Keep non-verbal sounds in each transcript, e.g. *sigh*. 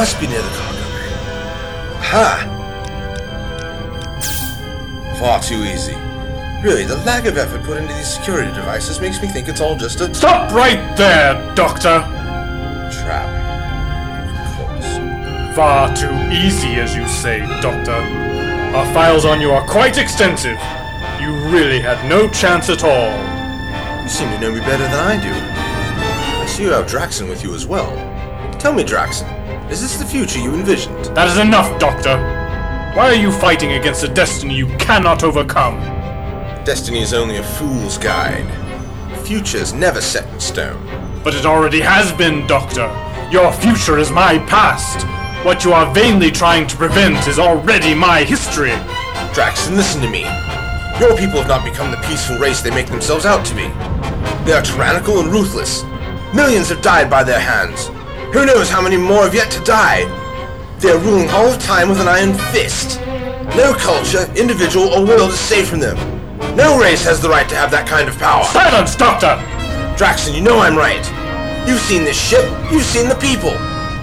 must be near the cargo bay. Ha! Far too easy. Really, the lack of effort put into these security devices makes me think it's all just a Stop right there, Doctor! trap. Of course. Far too easy, as you say, Doctor. Our files on you are quite extensive. You really had no chance at all. You seem to know me better than I do. I see you have Draxon with you as well. Tell me, Draxon, is this the future you envisioned? That is enough, Doctor. Why are you fighting against a destiny you cannot overcome? Destiny is only a fool's guide. The future is never set in stone. But it already has been, Doctor. Your future is my past. What you are vainly trying to prevent is already my history. Draxon, listen to me. Your people have not become the peaceful race they make themselves out to be. They are tyrannical and ruthless. Millions have died by their hands. Who knows how many more have yet to die? They are ruling all of time with an iron fist. No culture, individual, or world is safe from them. No race has the right to have that kind of power. Silence, Doctor! Draxon, you know I'm right. You've seen this ship, you've seen the people.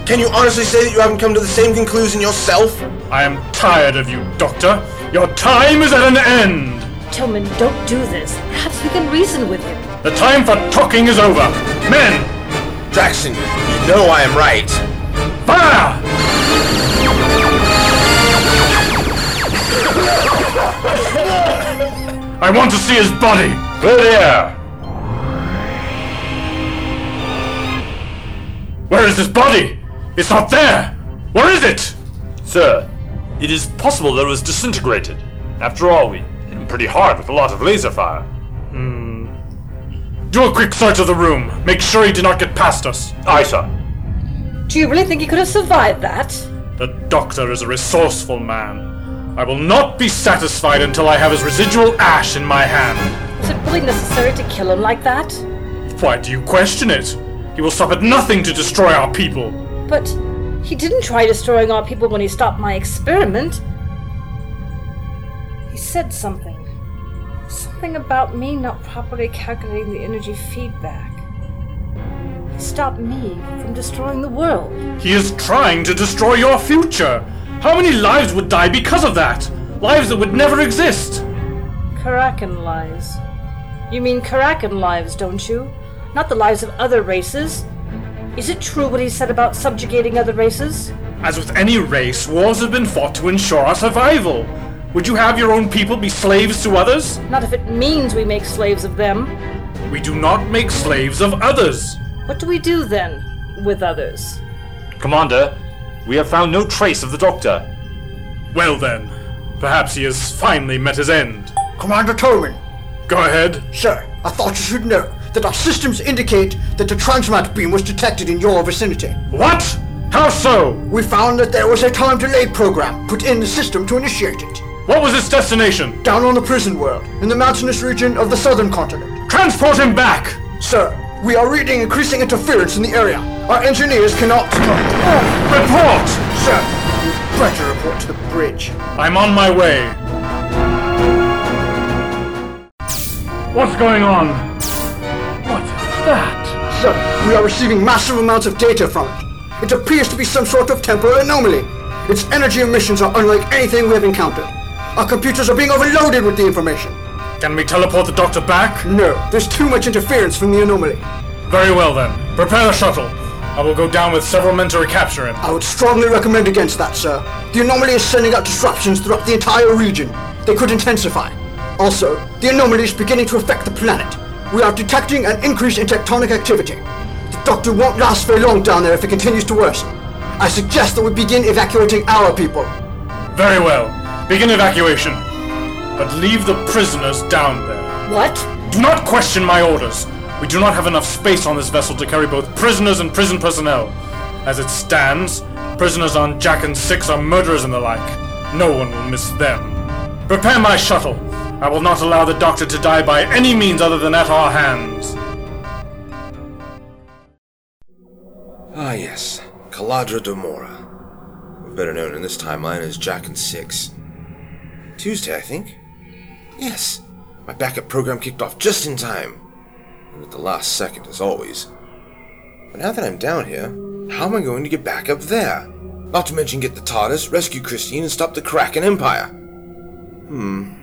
Can you honestly say that you haven't come to the same conclusion yourself? I am tired of you, Doctor. Your time is at an end. Tillman, don't do this. Perhaps we can reason with him. The time for talking is over. Men, Draxon, you know I am right. fire! I want to see his body. Clear the air. Where is his body? It's not there. Where is it? Sir, it is possible that it was disintegrated. After all, we hit him pretty hard with a lot of laser fire. Do a quick search of the room. Make sure he did not get past us. Aye, sir. Do you really think he could have survived that? The doctor is a resourceful man. I will not be satisfied until I have his residual ash in my hand. Was it really necessary to kill him like that? Why do you question it? He will stop at nothing to destroy our people. But he didn't try destroying our people when he stopped my experiment. He said something. Something about me not properly calculating the energy feedback. Stopped me from destroying the world. He is trying to destroy your future. How many lives would die because of that? Lives that would never exist. Karakan lives. You mean Karakan lives, don't you? Not the lives of other races. Is it true what he said about subjugating other races? As with any race, wars have been fought to ensure our survival. Would you have your own people be slaves to others? Not if it means we make slaves of them. We do not make slaves of others. What do we do then with others? Commander, we have found no trace of the doctor. Well then, perhaps he has finally met his end. Commander Tolman, Go ahead. sir, I thought you should know that our systems indicate that the transmat beam was detected in your vicinity. What? How so? We found that there was a time delay program put in the system to initiate it. What was its destination? Down on the prison world, in the mountainous region of the southern continent. Transport him back! Sir, we are reading increasing interference in the area. Our engineers cannot. Report! Sir, you'd better report to the bridge. I'm on my way. What's going on? What is that? Sir, we are receiving massive amounts of data from it. It appears to be some sort of temporal anomaly. Its energy emissions are unlike anything we have encountered. Our computers are being overloaded with the information. Can we teleport the doctor back? No, there's too much interference from the anomaly. Very well then. Prepare the shuttle. I will go down with several men to recapture him. I would strongly recommend against that, sir. The anomaly is sending out disruptions throughout the entire region. They could intensify. Also, the anomaly is beginning to affect the planet. We are detecting an increase in tectonic activity. The doctor won't last very long down there if it continues to worsen. I suggest that we begin evacuating our people. Very well. Begin evacuation. But leave the prisoners down there. What? Do not question my orders. We do not have enough space on this vessel to carry both prisoners and prison personnel. As it stands, prisoners on Jacken Six are murderers and the like. No one will miss them. Prepare my shuttle. I will not allow the doctor to die by any means other than at our hands. Ah, yes. Caladra Domora. Better known in this timeline as Jacken Six. Tuesday, I think? Yes. My backup program kicked off just in time. And at the last second, as always. But now that I'm down here, how am I going to get back up there? Not to mention get the TARDIS, rescue Christine, and stop the Kraken Empire. Hmm.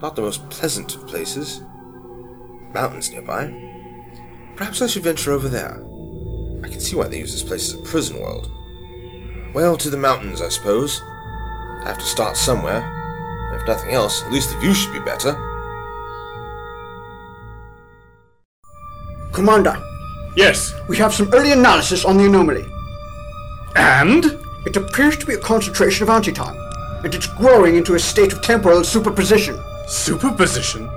Not the most pleasant of places. Mountains nearby. Perhaps I should venture over there. I can see why they use this place as a prison world. Well, to the mountains, I suppose. I have to start somewhere. If nothing else, at least the view should be better. Commander, Yes. we have some early analysis on the anomaly. And? It appears to be a concentration of antitime, and it's growing into a state of temporal superposition. Superposition?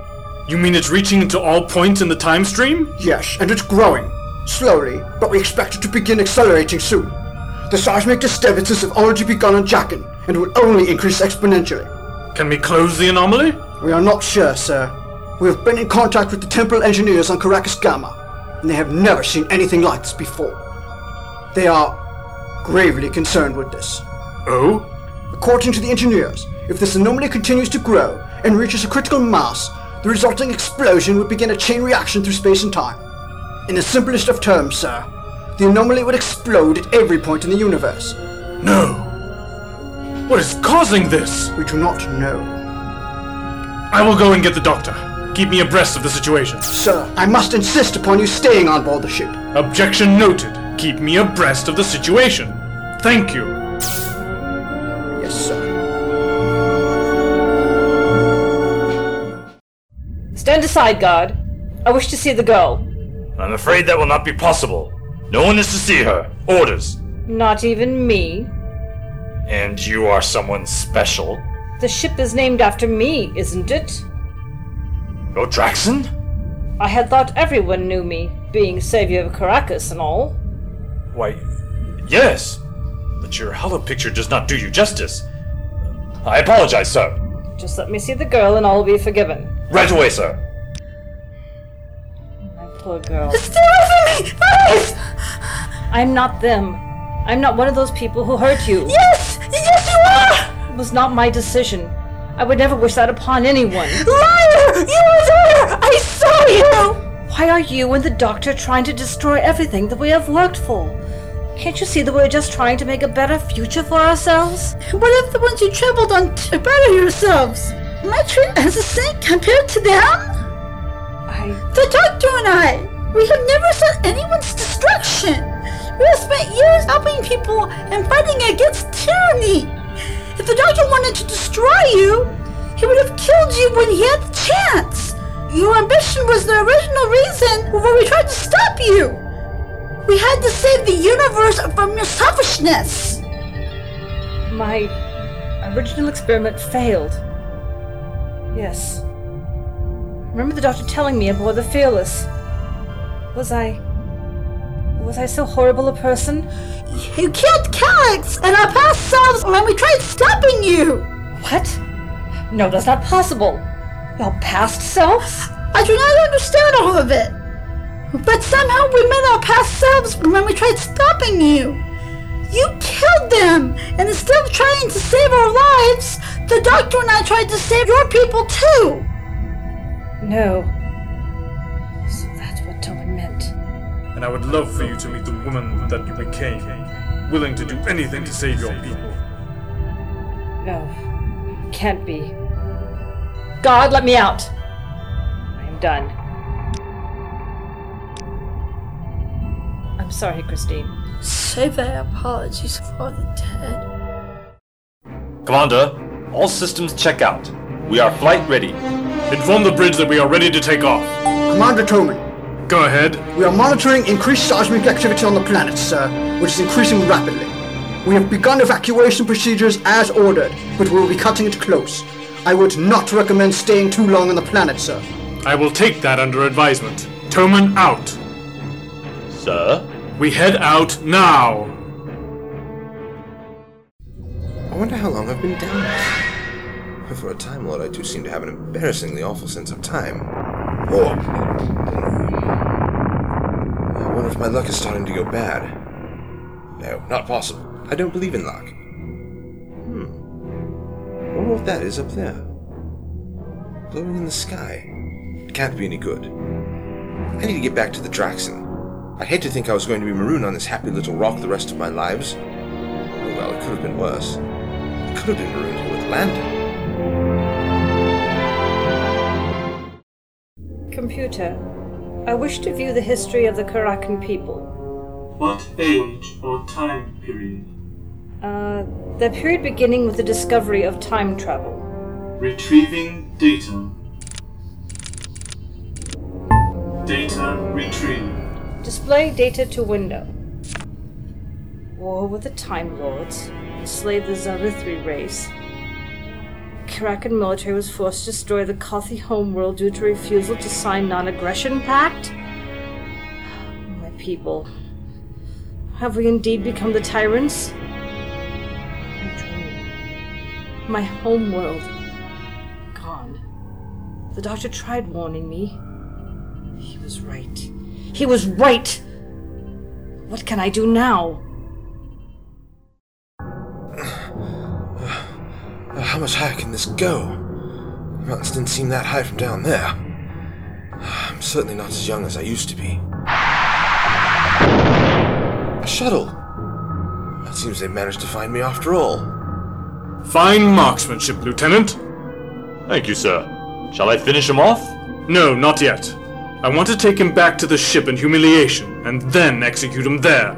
You mean it's reaching into all points in the time stream? Yes, and it's growing. Slowly, but we expect it to begin accelerating soon. The seismic disturbances have already begun on Jacken, and will only increase exponentially. Can we close the anomaly? We are not sure, sir. We have been in contact with the temporal engineers on Caracas Gamma, and they have never seen anything like this before. They are gravely concerned with this. Oh? According to the engineers, if this anomaly continues to grow and reaches a critical mass, the resulting explosion would begin a chain reaction through space and time. In the simplest of terms, sir, the anomaly would explode at every point in the universe. No. What is causing this? We do not know. I will go and get the doctor. Keep me abreast of the situation. Sir, I must insist upon you staying on board the ship. Objection noted. Keep me abreast of the situation. Thank you. Yes, sir. Stand aside, guard. I wish to see the girl. I'm afraid that will not be possible. No one is to see her. Orders. Not even me. And you are someone special? The ship is named after me, isn't it? Go Draxon? I had thought everyone knew me, being savior of Caracas and all. Why, yes. But your hollow picture does not do you justice. I apologize, sir. Just let me see the girl and all will be forgiven. Right away, sir. My poor girl. Stay away from me! Please! I'm not them. I'm not one of those people who hurt you. Yes! Yes, you are! It was not my decision. I would never wish that upon anyone. Liar! You were there! I saw you! Why are you and the doctor trying to destroy everything that we have worked for? Can't you see that we're just trying to make a better future for ourselves? What if the ones you traveled on to better yourselves? Am I treated as a saint compared to them? I. The doctor and I, we have never sought anyone's destruction. We have spent years helping people and fighting against tyranny. If the doctor wanted to destroy you, he would have killed you when he had the chance. Your ambition was the original reason why we tried to stop you. We had to save the universe from your selfishness. My original experiment failed. Yes. Remember the doctor telling me aboard the Fearless? Was I. Was I so horrible a person? You killed Calyx and our past selves when we tried stopping you. What? No, that's not possible. Your past selves? I do not understand all of it. But somehow we met our past selves when we tried stopping you. You killed them, and instead of trying to save our lives, the doctor and I tried to save your people too. No. And I would love for you to meet the woman that you became, willing to do anything to save your people. No. Can't be. God, let me out! I am done. I'm sorry, Christine. Save our apologies for the dead. Commander, all systems check out. We are flight ready. Inform the bridge that we are ready to take off. Commander Toman, Go ahead. we are monitoring increased seismic activity on the planet, sir, which is increasing rapidly. We have begun evacuation procedures as ordered, but we will be cutting it close. I would not recommend staying too long on the planet, sir. I will take that under advisement. Toman out. Sir? We head out now. I wonder how long I've been down this. For a Time Lord, I do seem to have an embarrassingly awful sense of time. Oh! I wonder if my luck is starting to go bad. No, not possible. I don't believe in luck. Hmm. wonder what that is up there. Glowing in the sky. It can't be any good. I need to get back to the Draxon. I'd hate to think I was going to be marooned on this happy little rock the rest of my lives. Well, it could have been worse. It could have been marooned here with Landon. Computer, I wish to view the history of the Karakan people. What age or time period? Uh, the period beginning with the discovery of time travel. Retrieving data. Data retrieved. Display data to window. War with the Time Lords. Enslaved the Zarithri race. Karakan military was forced to destroy the Kothi homeworld due to refusal to sign non-aggression pact? My people. Have we indeed become the tyrants? My dream. My homeworld. Gone. The doctor tried warning me. He was right. He was right! What can I do now? How much higher can this go? The mountains didn't seem that high from down there. I'm certainly not as young as I used to be. A shuttle! It seems they managed to find me after all. Fine marksmanship, Lieutenant. Thank you, sir. Shall I finish him off? No, not yet. I want to take him back to the ship in humiliation, and then execute him there.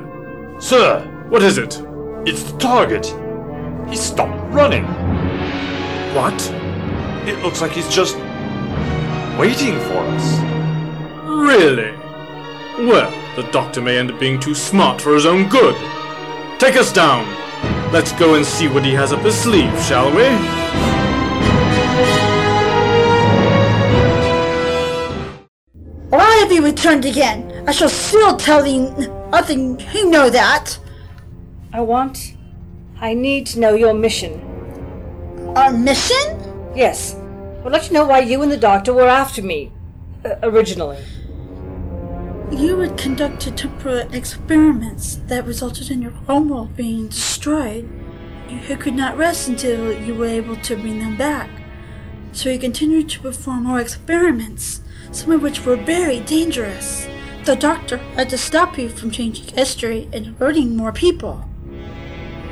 Sir, What is it? it's the target. He stopped running. What? It looks like he's just waiting for us. Really? Well, the doctor may end up being too smart for his own good. Take us down. Let's go and see what he has up his sleeve, shall we? Why have you returned again? I shall still tell thee nothing. You know that. I want. I need to know your mission. Our mission? Yes. I'd like to know why you and the doctor were after me. Uh, originally. You had conducted temporal experiments that resulted in your homeworld being destroyed. You could not rest until you were able to bring them back. So you continued to perform more experiments, some of which were very dangerous. The doctor had to stop you from changing history and hurting more people.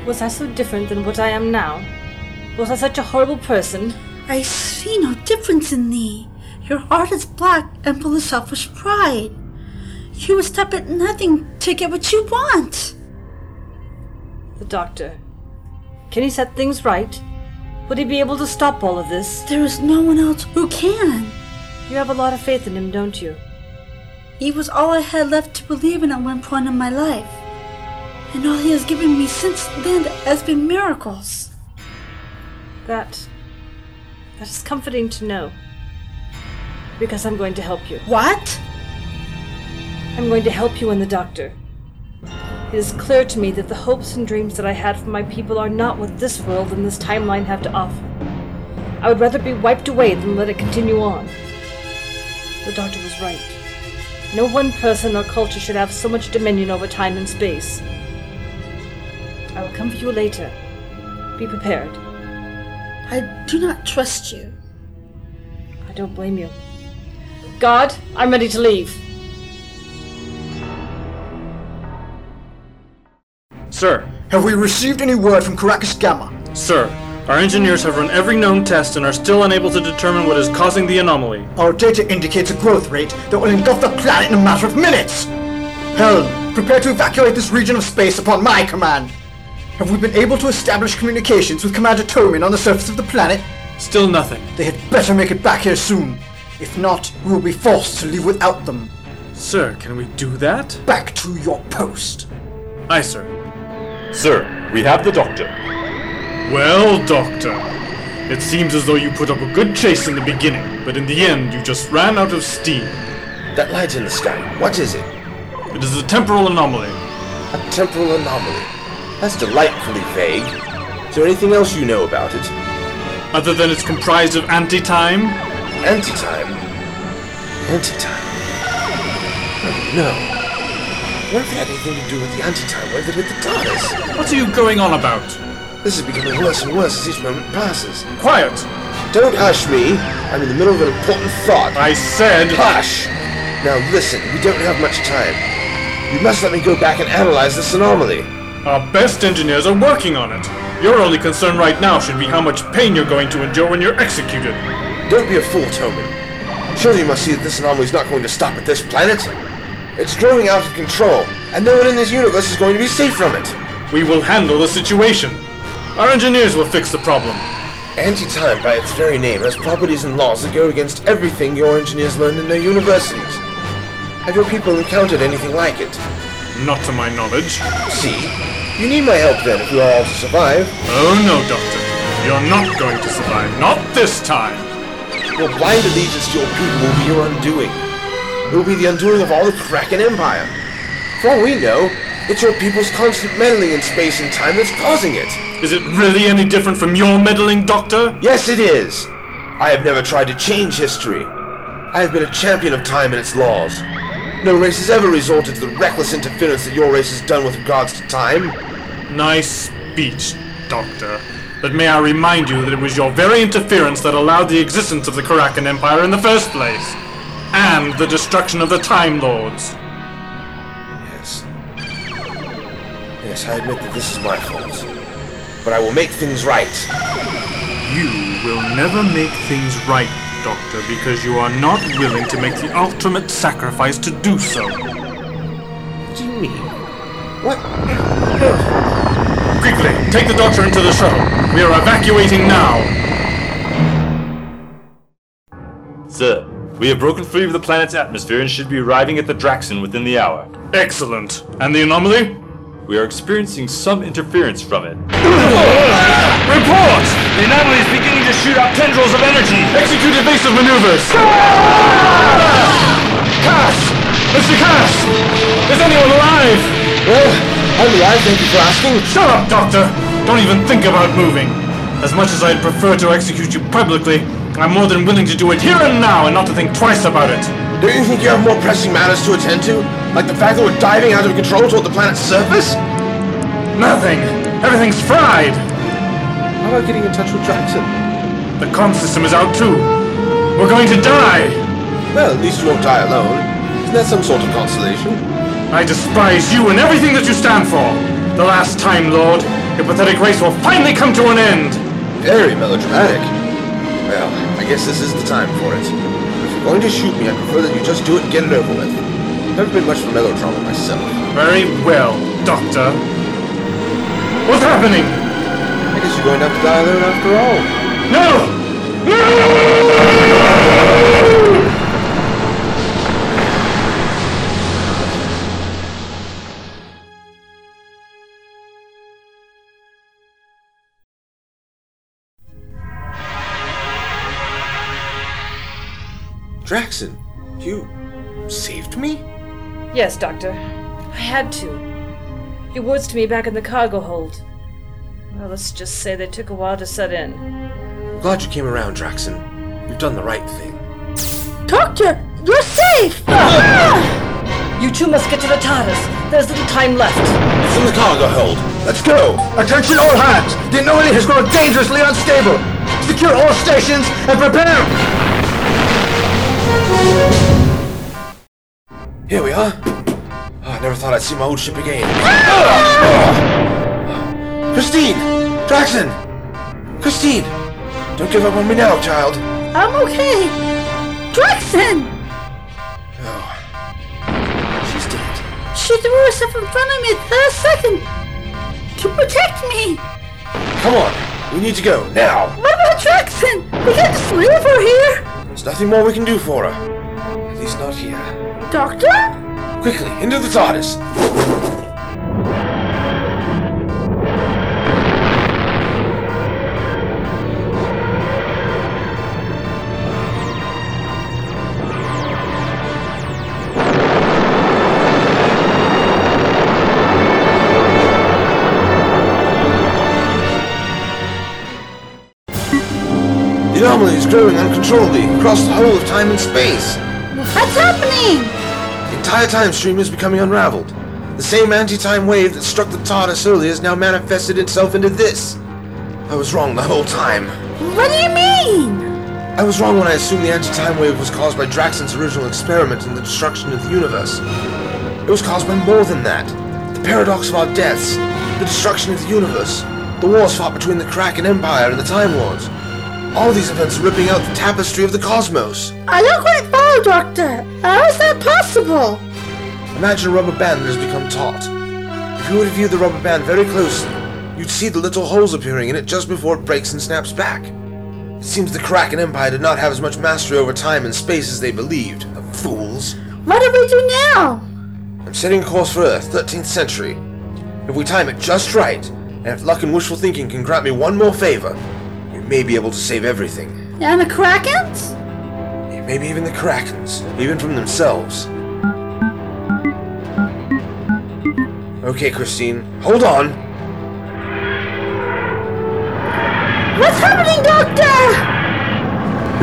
Was I so different than what I am now? Was I such a horrible person? I see no difference in thee. Your heart is black and full of selfish pride. You would stop at nothing to get what you want. The doctor. Can he set things right? Would he be able to stop all of this? There is no one else who can. You have a lot of faith in him, don't you? He was all I had left to believe in at one point in my life. And all he has given me since then has been miracles. That. That is comforting to know. Because I'm going to help you. What? I'm going to help you and the doctor. It is clear to me that the hopes and dreams that I had for my people are not what this world and this timeline have to offer. I would rather be wiped away than let it continue on. The doctor was right. No one person or culture should have so much dominion over time and space. I will come for you later. Be prepared. I do not trust you. I don't blame you. God, I'm ready to leave. Sir, Have we received any word from Caracas Gamma? sir, our engineers have run every known test and are still unable to determine what is causing the anomaly. Our data indicates a growth rate that will engulf the planet in a matter of minutes! Helm, prepare to evacuate this region of space upon my command! Have we been able to establish communications with Commander Tomin on the surface of the planet? Still nothing. They had better make it back here soon. If not, we will be forced to leave without them. Sir, can we do that? Back to your post. Aye, sir. Sir, we have the doctor. Well, Doctor, it seems as though you put up a good chase in the beginning, but in the end you just ran out of steam. That light in the sky, what is it? It is a temporal anomaly. A temporal anomaly. That's delightfully vague. Is there anything else you know about it? Other than it's comprised of anti-time? Antitime? Antitime? Oh, no. What if it had anything to do with the antitime wave that hit the TARDIS? What are you going on about? This is becoming worse and worse as each moment passes. Quiet! Don't hush me. I'm in the middle of an important thought. I said... Hush! Now listen, we don't have much time. You must let me go back and analyze this anomaly. Our best engineers are working on it. Your only concern right now should be how much pain you're going to endure when you're executed. Don't be a fool, Toman. Surely you must see that this anomaly is not going to stop at this planet. It's growing out of control, and no one in this universe is going to be safe from it. We will handle the situation. Our engineers will fix the problem. Anti-time, by its very name, has properties and laws that go against everything your engineers learned in their universities. Have your people encountered anything like it? Not to my knowledge. See? You need my help then if you are all to survive. Oh no, Doctor. You're not going to survive. Not this time. Your blind allegiance to your people will be your undoing. It will be the undoing of all the Kraken Empire. For all we know, it's your people's constant meddling in space and time that's causing it. Is it really any different from your meddling, Doctor? Yes, it is. I have never tried to change history. I have been a champion of time and its laws. No race has ever resorted to the reckless interference that your race has done with regards to time. Nice speech, Doctor. But may I remind you that it was your very interference that allowed the existence of the Karakan Empire in the first place, and the destruction of the Time Lords. Yes. Yes, I admit that this is my fault. But I will make things right. You will never make things right, Doctor, because you are not willing to make the ultimate sacrifice to do so. What do you mean? What? Quickly, take the Doctor into the shuttle. We are evacuating now. Sir, we have broken free of the planet's atmosphere and should be arriving at the Draxon within the hour. Excellent. And the anomaly? We are experiencing some interference from it. *laughs* Report! The anomaly is beginning to shoot out tendrils of energy! Execute evasive maneuvers! Cass! Mr. Cass! Is anyone alive? Well, I'm alive, thank you for asking. Shut up, Doctor! Don't even think about moving. As much as I'd prefer to execute you publicly, I'm more than willing to do it here and now and not to think twice about it. Don't you think you have more pressing matters to attend to? Like the fact that we're diving out of control toward the planet's surface? Nothing. Everything's fried. About getting in touch with Jackson? The comm system is out too. We're going to die. Well, at least you won't die alone. Isn't that some sort of consolation? I despise you and everything that you stand for. The last time, Lord, your pathetic race will finally come to an end. Very melodramatic. Well, I guess this is the time for it. If you're going to shoot me, I prefer that you just do it and get it over with. I've never been much for melodrama myself. Very well, Doctor. What's happening? I guess you're going to have to die alone after all. No! No! Draxon, you saved me? Yes, Doctor. I had to. Your words to me back in the cargo hold. Well, let's just say they took a while to set in. I'm glad you came around, Draxon. You've done the right thing. Doctor, you're safe! Ah! You two must get to the TARDIS. There's little time left. It's in the cargo hold. Let's go! Attention all hands! The anomaly has grown dangerously unstable! Secure all stations and prepare! Here we are. Oh, I never thought I'd see my old ship again. Ah! Christine! Draxon! Christine! Don't give up on me now, child. I'm okay. Draxon! Oh. She's dead. She threw herself in front of me at the last second to protect me. Come on, we need to go, now. What about Draxon? We can't just leave her here. There's nothing more we can do for her. At least not here. Doctor? Quickly, into the TARDIS! Uncontrollably across the whole of time and space. What's happening? The entire time stream is becoming unraveled. The same anti-time wave that struck the TARDIS earlier has now manifested itself into this. I was wrong the whole time. What do you mean? I was wrong when I assumed the anti-time wave was caused by Draxon's original experiment in the destruction of the universe. It was caused by more than that. The paradox of our deaths. the destruction of the universe, the wars fought between the Kraken Empire and the Time Lords. All these events are ripping out the tapestry of the cosmos. I don't quite follow, Doctor. How is that possible? Imagine a rubber band that has become taut. If you were to view the rubber band very closely, you'd see the little holes appearing in it just before it breaks and snaps back. It seems the Kraken Empire did not have as much mastery over time and space as they believed. The fools. What do we do now? I'm setting a course for Earth, 13th century. If we time it just right, and if luck and wishful thinking can grant me one more favor, may be able to save everything. And the Krakens? Maybe even the Krakens, even from themselves. Okay, Christine, hold on. What's happening, Doctor?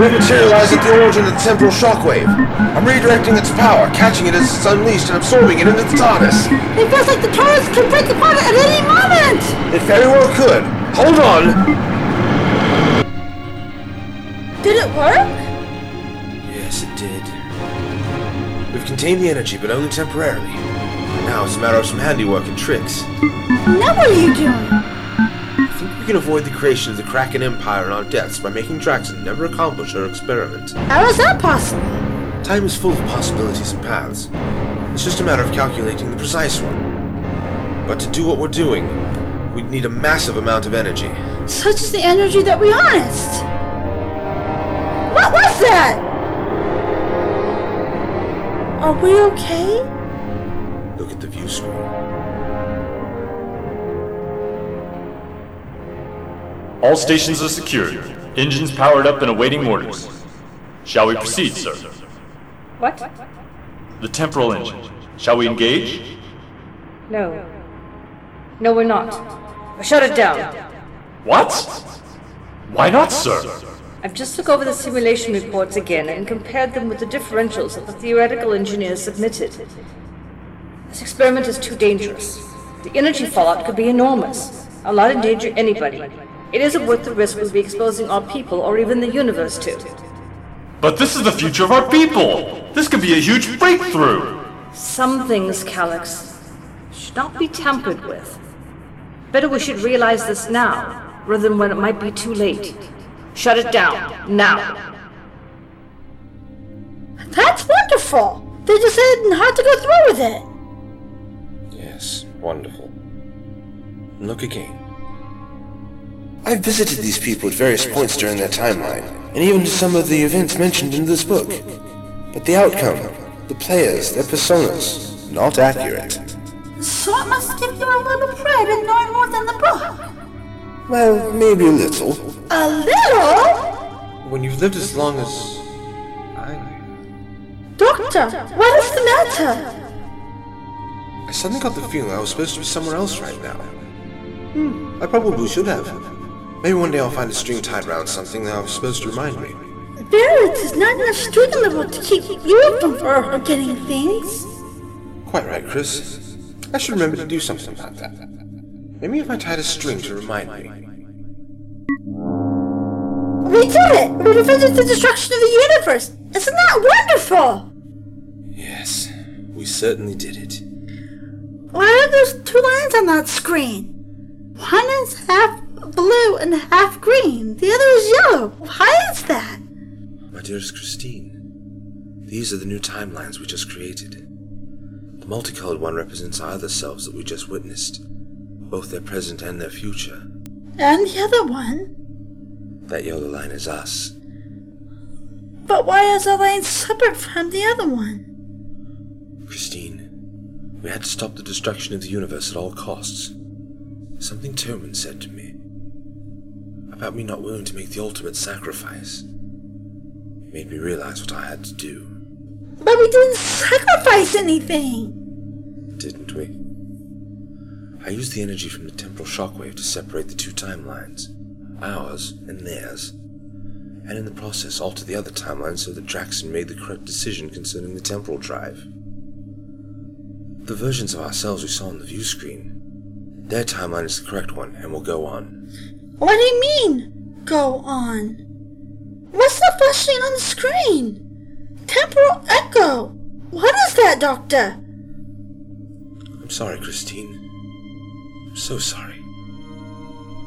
We've materialized at the origin of the temporal shockwave. I'm redirecting its power, catching it as it's unleashed and absorbing it into the TARDIS. It feels like the TARDIS could break apart at any moment. It very well could. Hold on. Did it work? Yes, it did. We've contained the energy, but only temporarily. Now it's a matter of some handiwork and tricks. Now what are you doing? I think we can avoid the creation of the Kraken Empire and our deaths by making Draxon never accomplish her experiment. How is that possible? Time is full of possibilities and paths. It's just a matter of calculating the precise one. But to do what we're doing, we'd need a massive amount of energy. Such is the energy that we harnessed. What was that? Are we okay? Look at the view screen. All stations are secured. Engines powered up and awaiting orders. Shall we proceed, sir? What? The temporal engine. Shall we engage? No. No, we're not. Shut it down. What? Why not, sir? I've just looked over the simulation reports again and compared them with the differentials that the theoretical engineers submitted. This experiment is too dangerous. The energy fallout could be enormous. I'll not endanger anybody. It isn't worth the risk we'll be exposing our people or even the universe to. But this is the future of our people! This could be a huge breakthrough! Some things, Calyx, should not be tampered with. Better we should realize this now, rather than when it might be too late. Shut it down, now. That's wonderful. They decided not to go through with it. Yes, wonderful. Look again. I've visited these people at various points during their timeline, and even to some of the events mentioned in this book. But the outcome, the players, their personas, not accurate. So it must give you a little pride in knowing more than the book. Well, maybe a little. A little? When you've lived as long as I, Doctor, what is the matter? I suddenly got the feeling I was supposed to be somewhere else right now. Hmm, I probably should have. Maybe one day I'll find a string tied around something that I was supposed to remind me. Barrett is not enough street level to keep you from forgetting things. Quite right, Chris. I should remember to do something about that. Maybe if I tied a string to remind me. We did it! We prevented the destruction of the universe! Isn't that wonderful? Yes, we certainly did it. Why are there two lines on that screen? One is half blue and half green. The other is yellow. Why is that? My dearest Christine, these are the new timelines we just created. The multicolored one represents our other selves that we just witnessed, both their present and their future. And the other one? That yellow line is us. But why is our line separate from the other one? Christine, we had to stop the destruction of the universe at all costs. Something Toman said to me about me not willing to make the ultimate sacrifice. It made me realize what I had to do, But we didn't sacrifice anything! didn't we? I used the energy from the temporal shockwave to separate the two timelines, ours and theirs, and in the process alter the other timeline so that Draxon made the correct decision concerning the temporal drive. The versions of ourselves we saw on the view screen, their timeline is the correct one and will go on. What do you mean, go on? What's that flashing on the screen? Temporal echo! What is that, Doctor? I'm sorry, Christine. So sorry.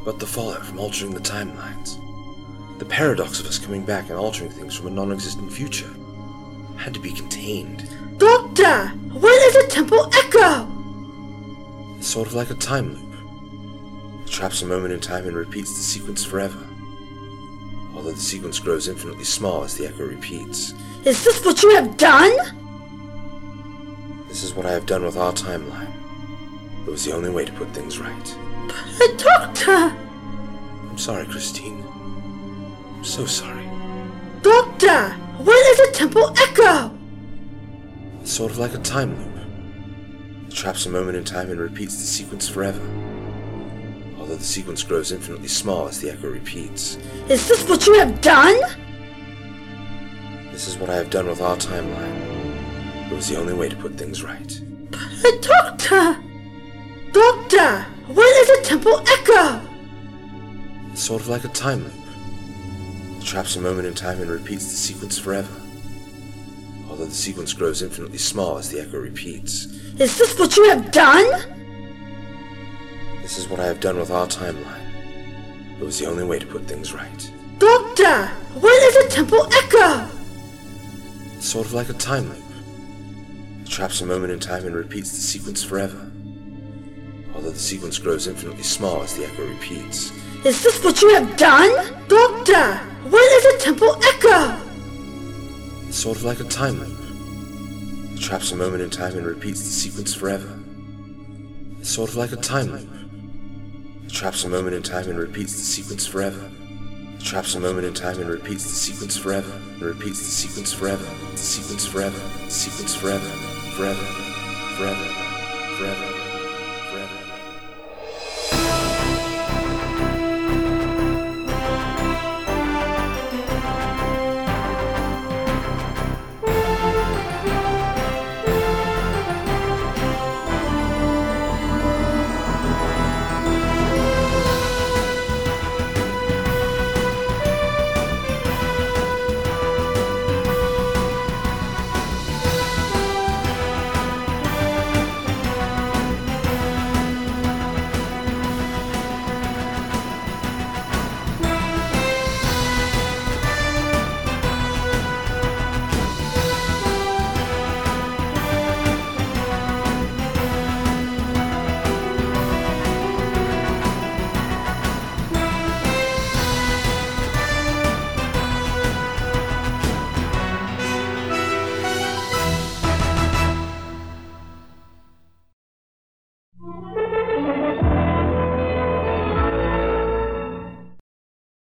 But the fallout from altering the timelines, the paradox of us coming back and altering things from a non existent future, had to be contained. Doctor, what is a temporal echo? It's sort of like a time loop. It traps a moment in time and repeats the sequence forever. Although the sequence grows infinitely small as the echo repeats. Is this what you have done? This is what I have done with our timeline. It was the only way to put things right. But, Doctor, I'm sorry, Christine. I'm so sorry. Doctor, what is a temporal echo? It's sort of like a time loop. It traps a moment in time and repeats the sequence forever. Although the sequence grows infinitely small as the echo repeats. Is this what you have done? This is what I have done with our timeline. It was the only way to put things right. But, Doctor, Doctor, what is a temporal echo? It's sort of like a time loop. It traps a moment in time and repeats the sequence forever. Although the sequence grows infinitely small as the echo repeats. Is this what you have done? This is what I have done with our timeline. It was the only way to put things right. Doctor, what is a temporal echo? It's sort of like a time loop. It traps a moment in time and repeats the sequence forever. Although the sequence grows infinitely small as the echo repeats. Is this what you have done? Doctor, what is a temporal echo? It's sort of like a time loop. It traps a moment in time and repeats the sequence forever. It's sort of like a time loop. It traps a moment in time and repeats the sequence forever. It traps a moment in time and repeats the sequence forever. And repeats the sequence forever. The sequence forever. The sequence forever. Forever. Forever. Forever.